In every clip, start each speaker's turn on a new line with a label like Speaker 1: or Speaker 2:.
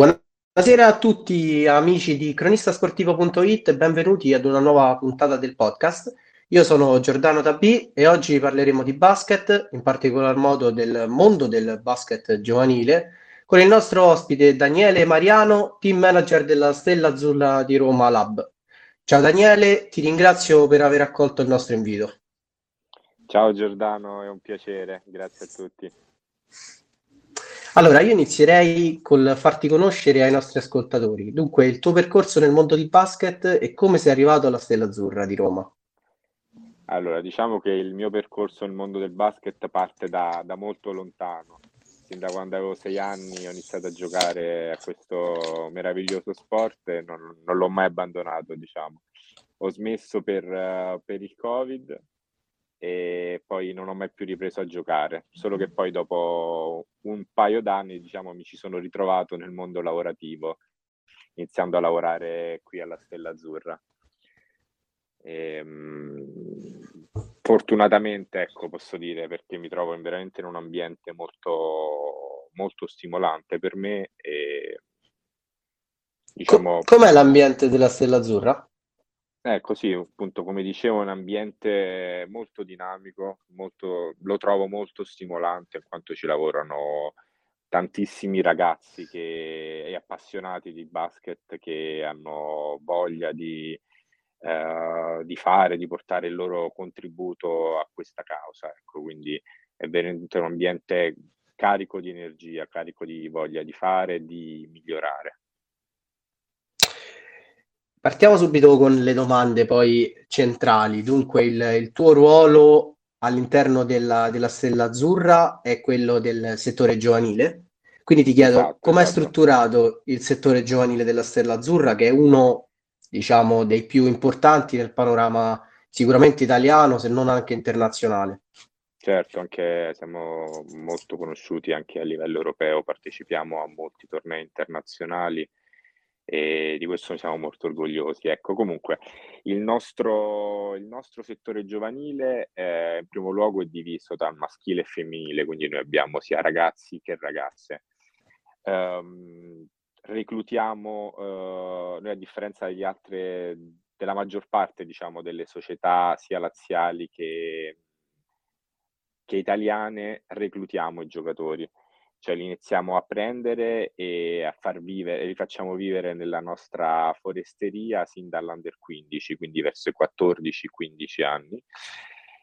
Speaker 1: Buonasera a tutti amici di cronistasportivo.it e benvenuti ad una nuova puntata del podcast. Io sono Giordano Tabì e oggi parleremo di basket, in particolar modo del mondo del basket giovanile, con il nostro ospite Daniele Mariano, team manager della Stella Azzurra di Roma Lab. Ciao Daniele, ti ringrazio per aver accolto il nostro invito.
Speaker 2: Ciao Giordano, è un piacere, grazie a tutti.
Speaker 1: Allora, io inizierei col farti conoscere ai nostri ascoltatori. Dunque, il tuo percorso nel mondo di basket e come sei arrivato alla Stella Azzurra di Roma.
Speaker 2: Allora, diciamo che il mio percorso nel mondo del basket parte da, da molto lontano. Sin da quando avevo sei anni ho iniziato a giocare a questo meraviglioso sport e non, non l'ho mai abbandonato, diciamo. Ho smesso per, uh, per il Covid e poi non ho mai più ripreso a giocare, solo che poi dopo un paio d'anni diciamo mi ci sono ritrovato nel mondo lavorativo, iniziando a lavorare qui alla Stella Azzurra. E, ehm, fortunatamente, ecco, posso dire, perché mi trovo in veramente in un ambiente molto, molto stimolante per me. E,
Speaker 1: diciamo, Com'è l'ambiente della Stella Azzurra?
Speaker 2: Ecco sì, appunto come dicevo è un ambiente molto dinamico, molto lo trovo molto stimolante in quanto ci lavorano tantissimi ragazzi che e appassionati di basket che hanno voglia di ehm, di fare, di portare il loro contributo a questa causa, ecco. Quindi è veramente un ambiente carico di energia, carico di voglia di fare e di migliorare.
Speaker 1: Partiamo subito con le domande poi centrali. Dunque, il, il tuo ruolo all'interno della, della, Stella Azzurra è quello del settore giovanile. Quindi ti chiedo esatto, com'è esatto. strutturato il settore giovanile della Stella Azzurra, che è uno, diciamo, dei più importanti nel panorama sicuramente italiano, se non anche internazionale.
Speaker 2: Certo, anche siamo molto conosciuti anche a livello europeo, partecipiamo a molti tornei internazionali e di questo siamo molto orgogliosi. Ecco, comunque, il nostro, il nostro settore giovanile eh, in primo luogo è diviso tra maschile e femminile, quindi noi abbiamo sia ragazzi che ragazze. Um, reclutiamo, uh, noi a differenza degli altri, della maggior parte diciamo, delle società sia laziali che, che italiane, reclutiamo i giocatori cioè li iniziamo a prendere e a far vivere, li facciamo vivere nella nostra foresteria sin dall'under 15, quindi verso i 14-15 anni.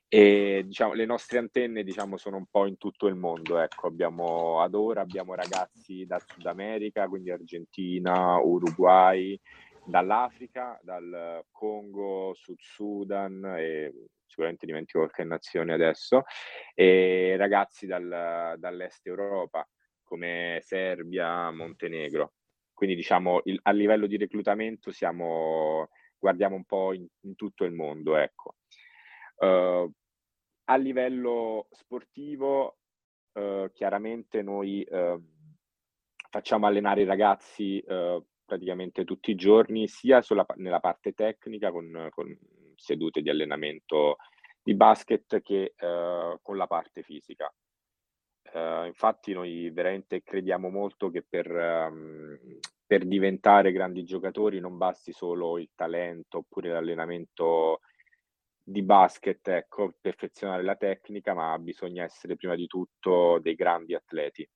Speaker 2: E diciamo, le nostre antenne diciamo, sono un po' in tutto il mondo. Ecco, abbiamo ad ora abbiamo ragazzi dal Sud America, quindi Argentina, Uruguay, dall'Africa, dal Congo, Sud Sudan e sicuramente dimentico qualche nazione adesso, e ragazzi dal, dall'est Europa come Serbia, Montenegro. Quindi diciamo il, a livello di reclutamento siamo, guardiamo un po' in, in tutto il mondo. Ecco. Uh, a livello sportivo, uh, chiaramente noi uh, facciamo allenare i ragazzi praticamente tutti i giorni, sia sulla, nella parte tecnica con, con sedute di allenamento di basket che uh, con la parte fisica. Uh, infatti noi veramente crediamo molto che per, um, per, diventare grandi giocatori non basti solo il talento oppure l'allenamento di basket, ecco, perfezionare la tecnica, ma bisogna essere prima di tutto dei grandi atleti.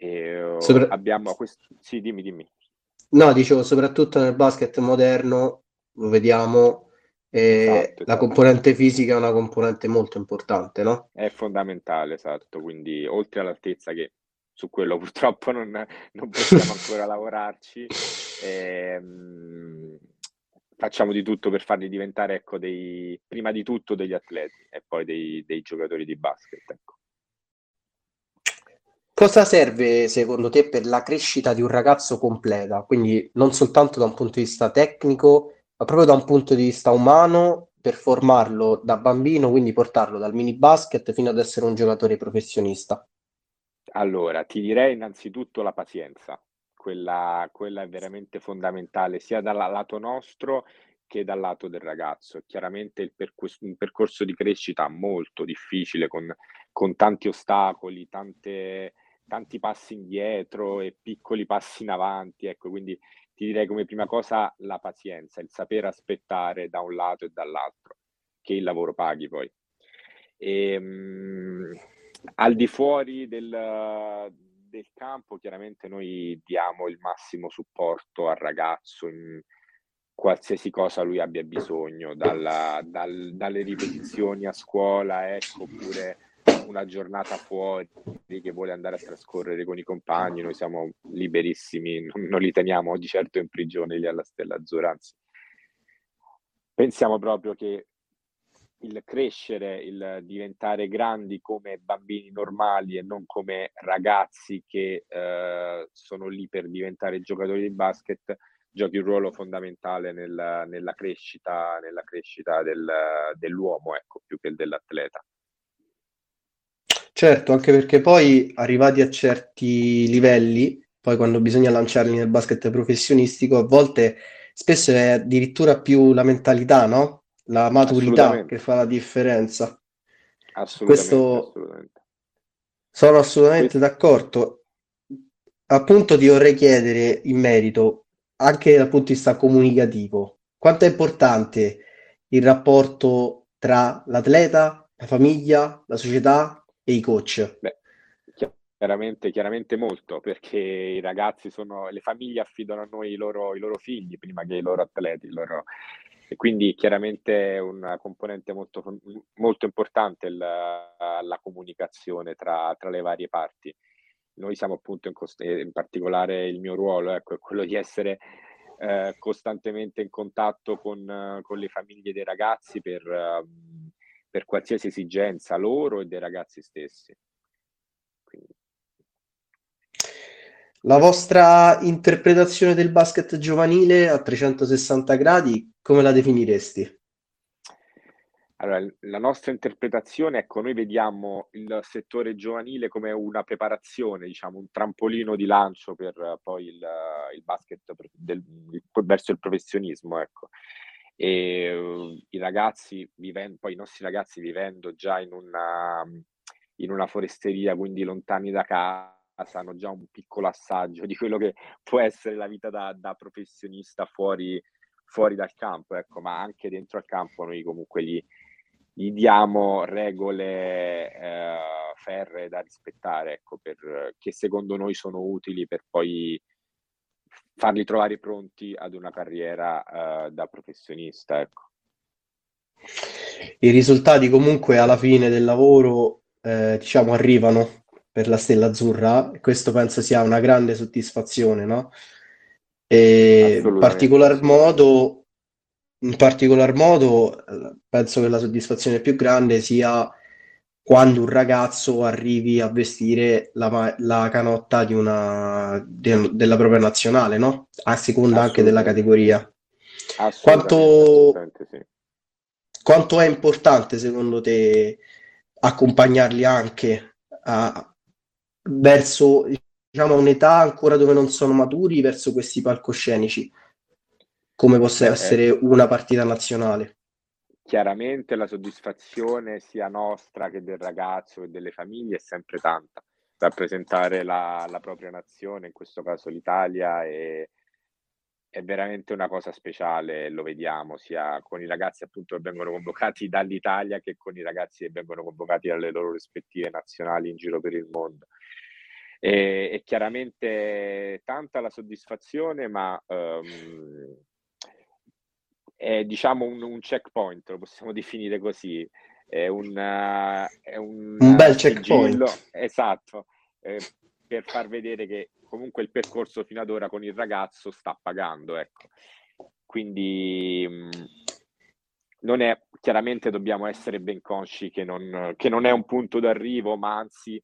Speaker 2: E, Sopra... abbiamo questo... Sì, dimmi, dimmi.
Speaker 1: No, dicevo, soprattutto nel basket moderno lo vediamo, eh, esatto, la esatto. componente fisica è una componente molto importante, no?
Speaker 2: È fondamentale, esatto, quindi oltre all'altezza che su quello purtroppo non, non possiamo ancora lavorarci, ehm, facciamo di tutto per farli diventare, ecco, dei, prima di tutto degli atleti e poi dei, dei giocatori di basket, ecco.
Speaker 1: Cosa serve secondo te per la crescita di un ragazzo completa? Quindi non soltanto da un punto di vista tecnico, ma proprio da un punto di vista umano per formarlo da bambino, quindi portarlo dal mini basket fino ad essere un giocatore professionista?
Speaker 2: Allora, ti direi innanzitutto la pazienza, quella, quella è veramente fondamentale sia dal lato nostro che dal lato del ragazzo. Chiaramente il percorso, un percorso di crescita molto difficile, con, con tanti ostacoli, tante, tanti passi indietro e piccoli passi in avanti, ecco, quindi ti direi come prima cosa la pazienza, il saper aspettare da un lato e dall'altro, che il lavoro paghi poi. E, ehm, mh, al di fuori del, del campo, chiaramente noi diamo il massimo supporto al ragazzo in qualsiasi cosa lui abbia bisogno, dalla, dal, dalle ripetizioni a scuola, ecco, oppure una giornata fuori che vuole andare a trascorrere con i compagni, noi siamo liberissimi, non, non li teniamo di certo in prigione lì alla Stella Azzurra, anzi pensiamo proprio che il crescere, il diventare grandi come bambini normali e non come ragazzi che eh, sono lì per diventare giocatori di basket, giochi un ruolo fondamentale nel, nella crescita, nella crescita del, dell'uomo, ecco, più che dell'atleta.
Speaker 1: Certo, anche perché poi arrivati a certi livelli, poi quando bisogna lanciarli nel basket professionistico, a volte spesso è addirittura più la mentalità, no? La maturità che fa la differenza.
Speaker 2: Assolutamente,
Speaker 1: Questo
Speaker 2: assolutamente.
Speaker 1: sono assolutamente d'accordo. Appunto ti vorrei chiedere in merito, anche dal punto di vista comunicativo, quanto è importante il rapporto tra l'atleta, la famiglia, la società e i coach?
Speaker 2: Beh, chiaramente, chiaramente molto, perché i ragazzi sono, le famiglie affidano a noi i loro, i loro figli prima che i loro atleti, i loro, e quindi chiaramente è una componente molto, molto importante la, la comunicazione tra, tra, le varie parti. Noi siamo appunto in, cost- in particolare il mio ruolo ecco, è quello di essere eh, costantemente in contatto con, con, le famiglie dei ragazzi per, uh, per qualsiasi esigenza loro e dei ragazzi stessi. Quindi.
Speaker 1: La vostra interpretazione del basket giovanile a 360 gradi, come la definiresti?
Speaker 2: Allora, la nostra interpretazione, ecco, noi vediamo il settore giovanile come una preparazione, diciamo, un trampolino di lancio per poi il, il basket del, verso il professionismo, ecco. E uh, i ragazzi, vivendo, poi i nostri ragazzi vivendo già in una, in una foresteria, quindi lontani da casa, hanno già un piccolo assaggio di quello che può essere la vita da, da professionista fuori, fuori, dal campo, ecco, ma anche dentro al campo noi comunque gli, gli diamo regole eh, ferre da rispettare, ecco, per, che secondo noi sono utili per poi farli trovare pronti ad una carriera eh, da professionista, ecco.
Speaker 1: I risultati comunque alla fine del lavoro eh, diciamo arrivano per la Stella Azzurra, questo penso sia una grande soddisfazione, no? E in particolar modo, in particolar modo, penso che la soddisfazione più grande sia quando un ragazzo arrivi a vestire la, la canotta di una, de, della propria nazionale, no? A seconda anche della categoria. Quanto, sì. quanto è importante secondo te accompagnarli anche a, verso diciamo, un'età ancora dove non sono maturi verso questi palcoscenici, come possa eh, essere una partita nazionale.
Speaker 2: Chiaramente la soddisfazione sia nostra che del ragazzo e delle famiglie è sempre tanta. Rappresentare la, la propria nazione, in questo caso l'Italia, è, è veramente una cosa speciale, lo vediamo sia con i ragazzi appunto che vengono convocati dall'Italia che con i ragazzi che vengono convocati dalle loro rispettive nazionali in giro per il mondo. E, e chiaramente tanta la soddisfazione, ma um, è diciamo un, un, checkpoint, lo possiamo definire così. È un, è un,
Speaker 1: un bel checkpoint.
Speaker 2: Esatto, eh, per far vedere che comunque il percorso fino ad ora con il ragazzo sta pagando, ecco. Quindi mh, non è, chiaramente dobbiamo essere ben consci che non, che non è un punto d'arrivo, ma anzi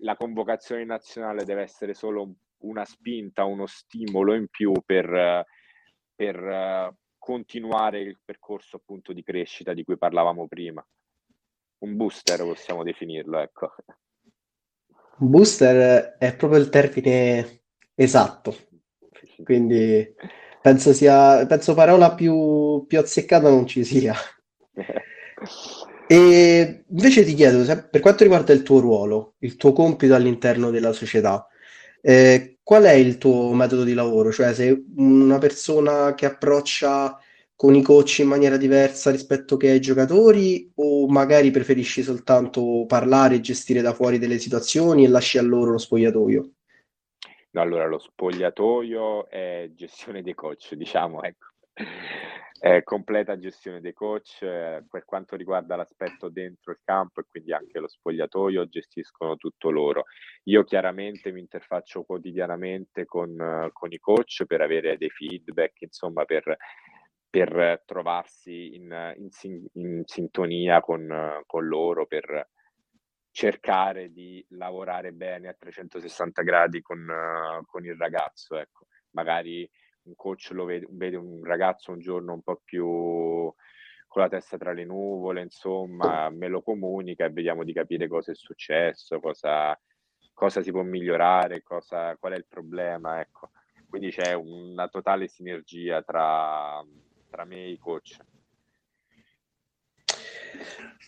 Speaker 2: la convocazione nazionale deve essere solo una spinta, uno stimolo in più per, per continuare il percorso appunto di crescita di cui parlavamo prima. Un booster possiamo definirlo, ecco.
Speaker 1: Booster è proprio il termine esatto, quindi penso sia, penso parola più, più azzeccata non ci sia. E invece ti chiedo, per quanto riguarda il tuo ruolo, il tuo compito all'interno della società, eh, qual è il tuo metodo di lavoro? Cioè, sei una persona che approccia con i coach in maniera diversa rispetto che ai giocatori o magari preferisci soltanto parlare e gestire da fuori delle situazioni e lasci a loro lo spogliatoio?
Speaker 2: No, allora lo spogliatoio è gestione dei coach, diciamo, ecco. È completa gestione dei coach eh, per quanto riguarda l'aspetto dentro il campo e quindi anche lo spogliatoio gestiscono tutto loro. Io chiaramente mi interfaccio quotidianamente con, con i coach per avere dei feedback, insomma, per per trovarsi in, in, in sintonia con, con, loro, per cercare di lavorare bene a 360 gradi con, con il ragazzo. Ecco. Magari un coach lo vede, vede un ragazzo un giorno un po' più con la testa tra le nuvole, insomma, me lo comunica e vediamo di capire cosa è successo, cosa, cosa si può migliorare, cosa, qual è il problema, ecco. Quindi c'è una totale sinergia tra, tra me e i coach.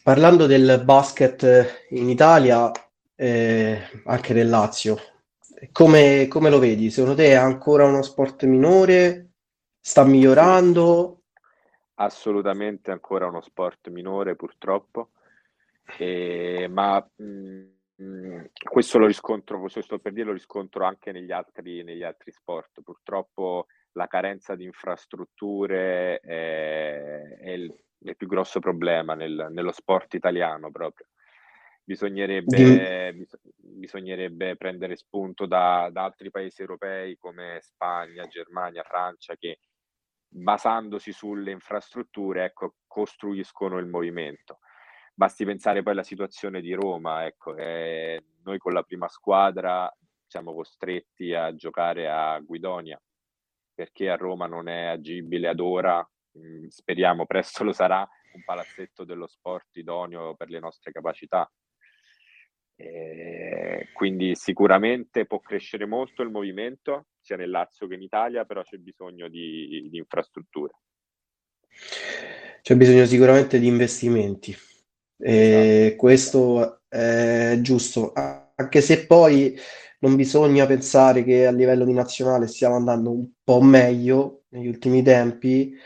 Speaker 1: Parlando del basket in Italia, eh, anche nel Lazio, come, come, lo vedi? Secondo te è ancora uno sport minore? Sta migliorando?
Speaker 2: Assolutamente ancora uno sport minore, purtroppo. E, ma mh, mm, questo lo riscontro, questo sto per dire, lo riscontro anche negli altri, negli altri sport. Purtroppo la carenza di infrastrutture è, è il, il, più grosso problema nel, nello sport italiano proprio. Bisognerebbe, bis- bisognerebbe prendere spunto da, da, altri paesi europei come Spagna, Germania, Francia, che basandosi sulle infrastrutture ecco, costruiscono il movimento. Basti pensare poi alla situazione di Roma, ecco, eh, noi con la prima squadra siamo costretti a giocare a Guidonia, perché a Roma non è agibile ad ora, mm, speriamo presto lo sarà, un palazzetto dello sport idoneo per le nostre capacità. E quindi sicuramente può crescere molto il movimento, sia nel Lazio che in Italia, però c'è bisogno di, di infrastrutture.
Speaker 1: C'è bisogno sicuramente di investimenti. E esatto. questo è giusto, anche se poi non bisogna pensare che a livello di nazionale stiamo andando un po' meglio negli ultimi tempi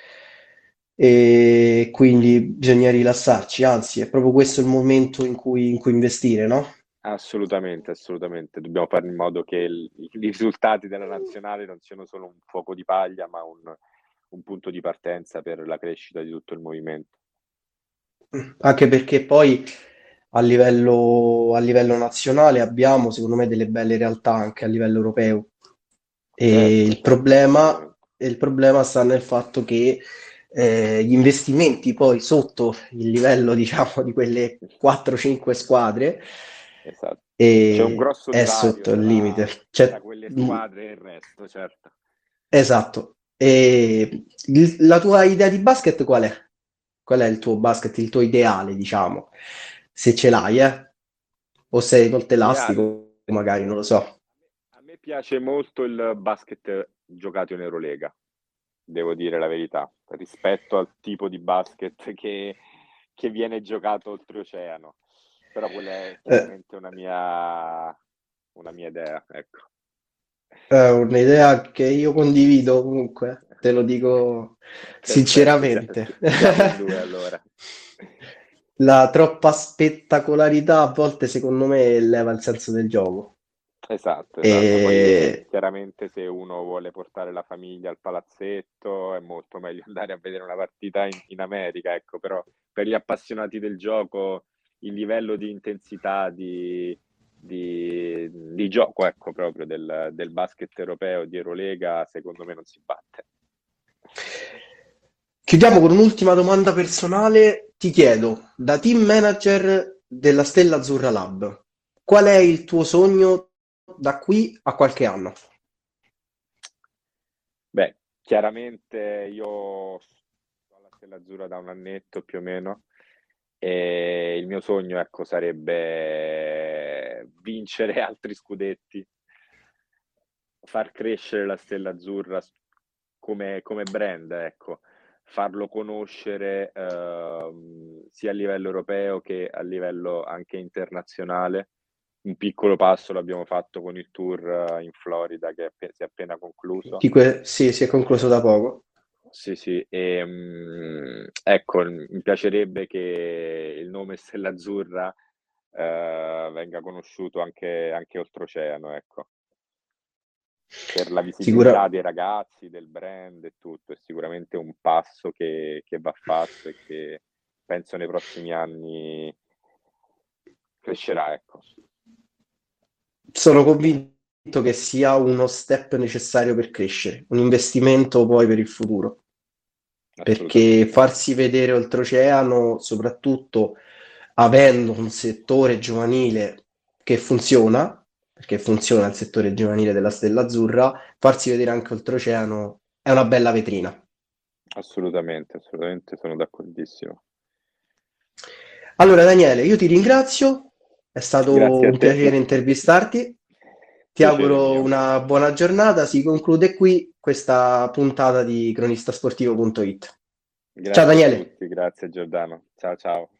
Speaker 1: e quindi bisogna rilassarci, anzi è proprio questo il momento in cui, in cui investire, no?
Speaker 2: Assolutamente, assolutamente. Dobbiamo fare in modo che il, i risultati della nazionale non siano solo un fuoco di paglia, ma un, un punto di partenza per la crescita di tutto il movimento.
Speaker 1: Anche perché poi a livello, a livello nazionale abbiamo, secondo me, delle belle realtà anche a livello europeo. E certo. il, problema, il problema sta nel fatto che eh, gli investimenti poi sotto il livello, diciamo, di quelle 4-5 squadre
Speaker 2: esatto. C'è un grosso
Speaker 1: è sotto il limite.
Speaker 2: C'è tra quelle squadre e il resto, certo.
Speaker 1: Esatto. E la tua idea di basket qual è? Qual è il tuo basket, il tuo ideale, diciamo? se ce l'hai, eh? O sei molto elastico, magari, non lo so.
Speaker 2: A me piace molto il basket giocato in Eurolega, devo dire la verità, rispetto al tipo di basket che, che viene giocato oltreoceano. Però quella è eh. chiaramente eh. una, mia, una mia idea, ecco.
Speaker 1: È un'idea che io condivido comunque, te lo dico sinceramente. Due, allora la troppa spettacolarità a volte secondo me leva il senso del gioco.
Speaker 2: Esatto, esatto. E... chiaramente se uno vuole portare la famiglia al palazzetto è molto meglio andare a vedere una partita in, in America, ecco, però per gli appassionati del gioco il livello di intensità di, di, di gioco, ecco, proprio del, del basket europeo di Eurolega, secondo me non si batte.
Speaker 1: Chiudiamo con un'ultima domanda personale. Ti chiedo, da team manager della Stella Azzurra Lab, qual è il tuo sogno da qui a qualche anno?
Speaker 2: Beh, chiaramente io sono alla Stella Azzurra da un annetto più o meno e il mio sogno ecco, sarebbe vincere altri scudetti, far crescere la Stella Azzurra come, come brand, ecco farlo conoscere eh, sia a livello europeo che a livello anche internazionale. Un piccolo passo l'abbiamo fatto con il tour in Florida che si è appena concluso.
Speaker 1: Sì, si è concluso da poco.
Speaker 2: Sì, sì, e, um, ecco, mi piacerebbe che il nome Stella Azzurra uh, venga conosciuto anche, anche oltreoceano, ecco. Per la visibilità Sicura... dei ragazzi, del brand e tutto, è sicuramente un passo che, che va fatto e che penso nei prossimi anni crescerà, ecco.
Speaker 1: Sono convinto che sia uno step necessario per crescere, un investimento poi per il futuro perché farsi vedere oltreoceano, soprattutto avendo un settore giovanile che funziona, perché funziona il settore giovanile della Stella Azzurra, farsi vedere anche oltreoceano è una bella vetrina.
Speaker 2: Assolutamente, assolutamente sono d'accordissimo.
Speaker 1: Allora Daniele, io ti ringrazio, è stato un piacere intervistarti. Ti auguro una buona giornata. Si conclude qui questa puntata di cronistasportivo.it.
Speaker 2: Grazie ciao Daniele. grazie Giordano. Ciao ciao.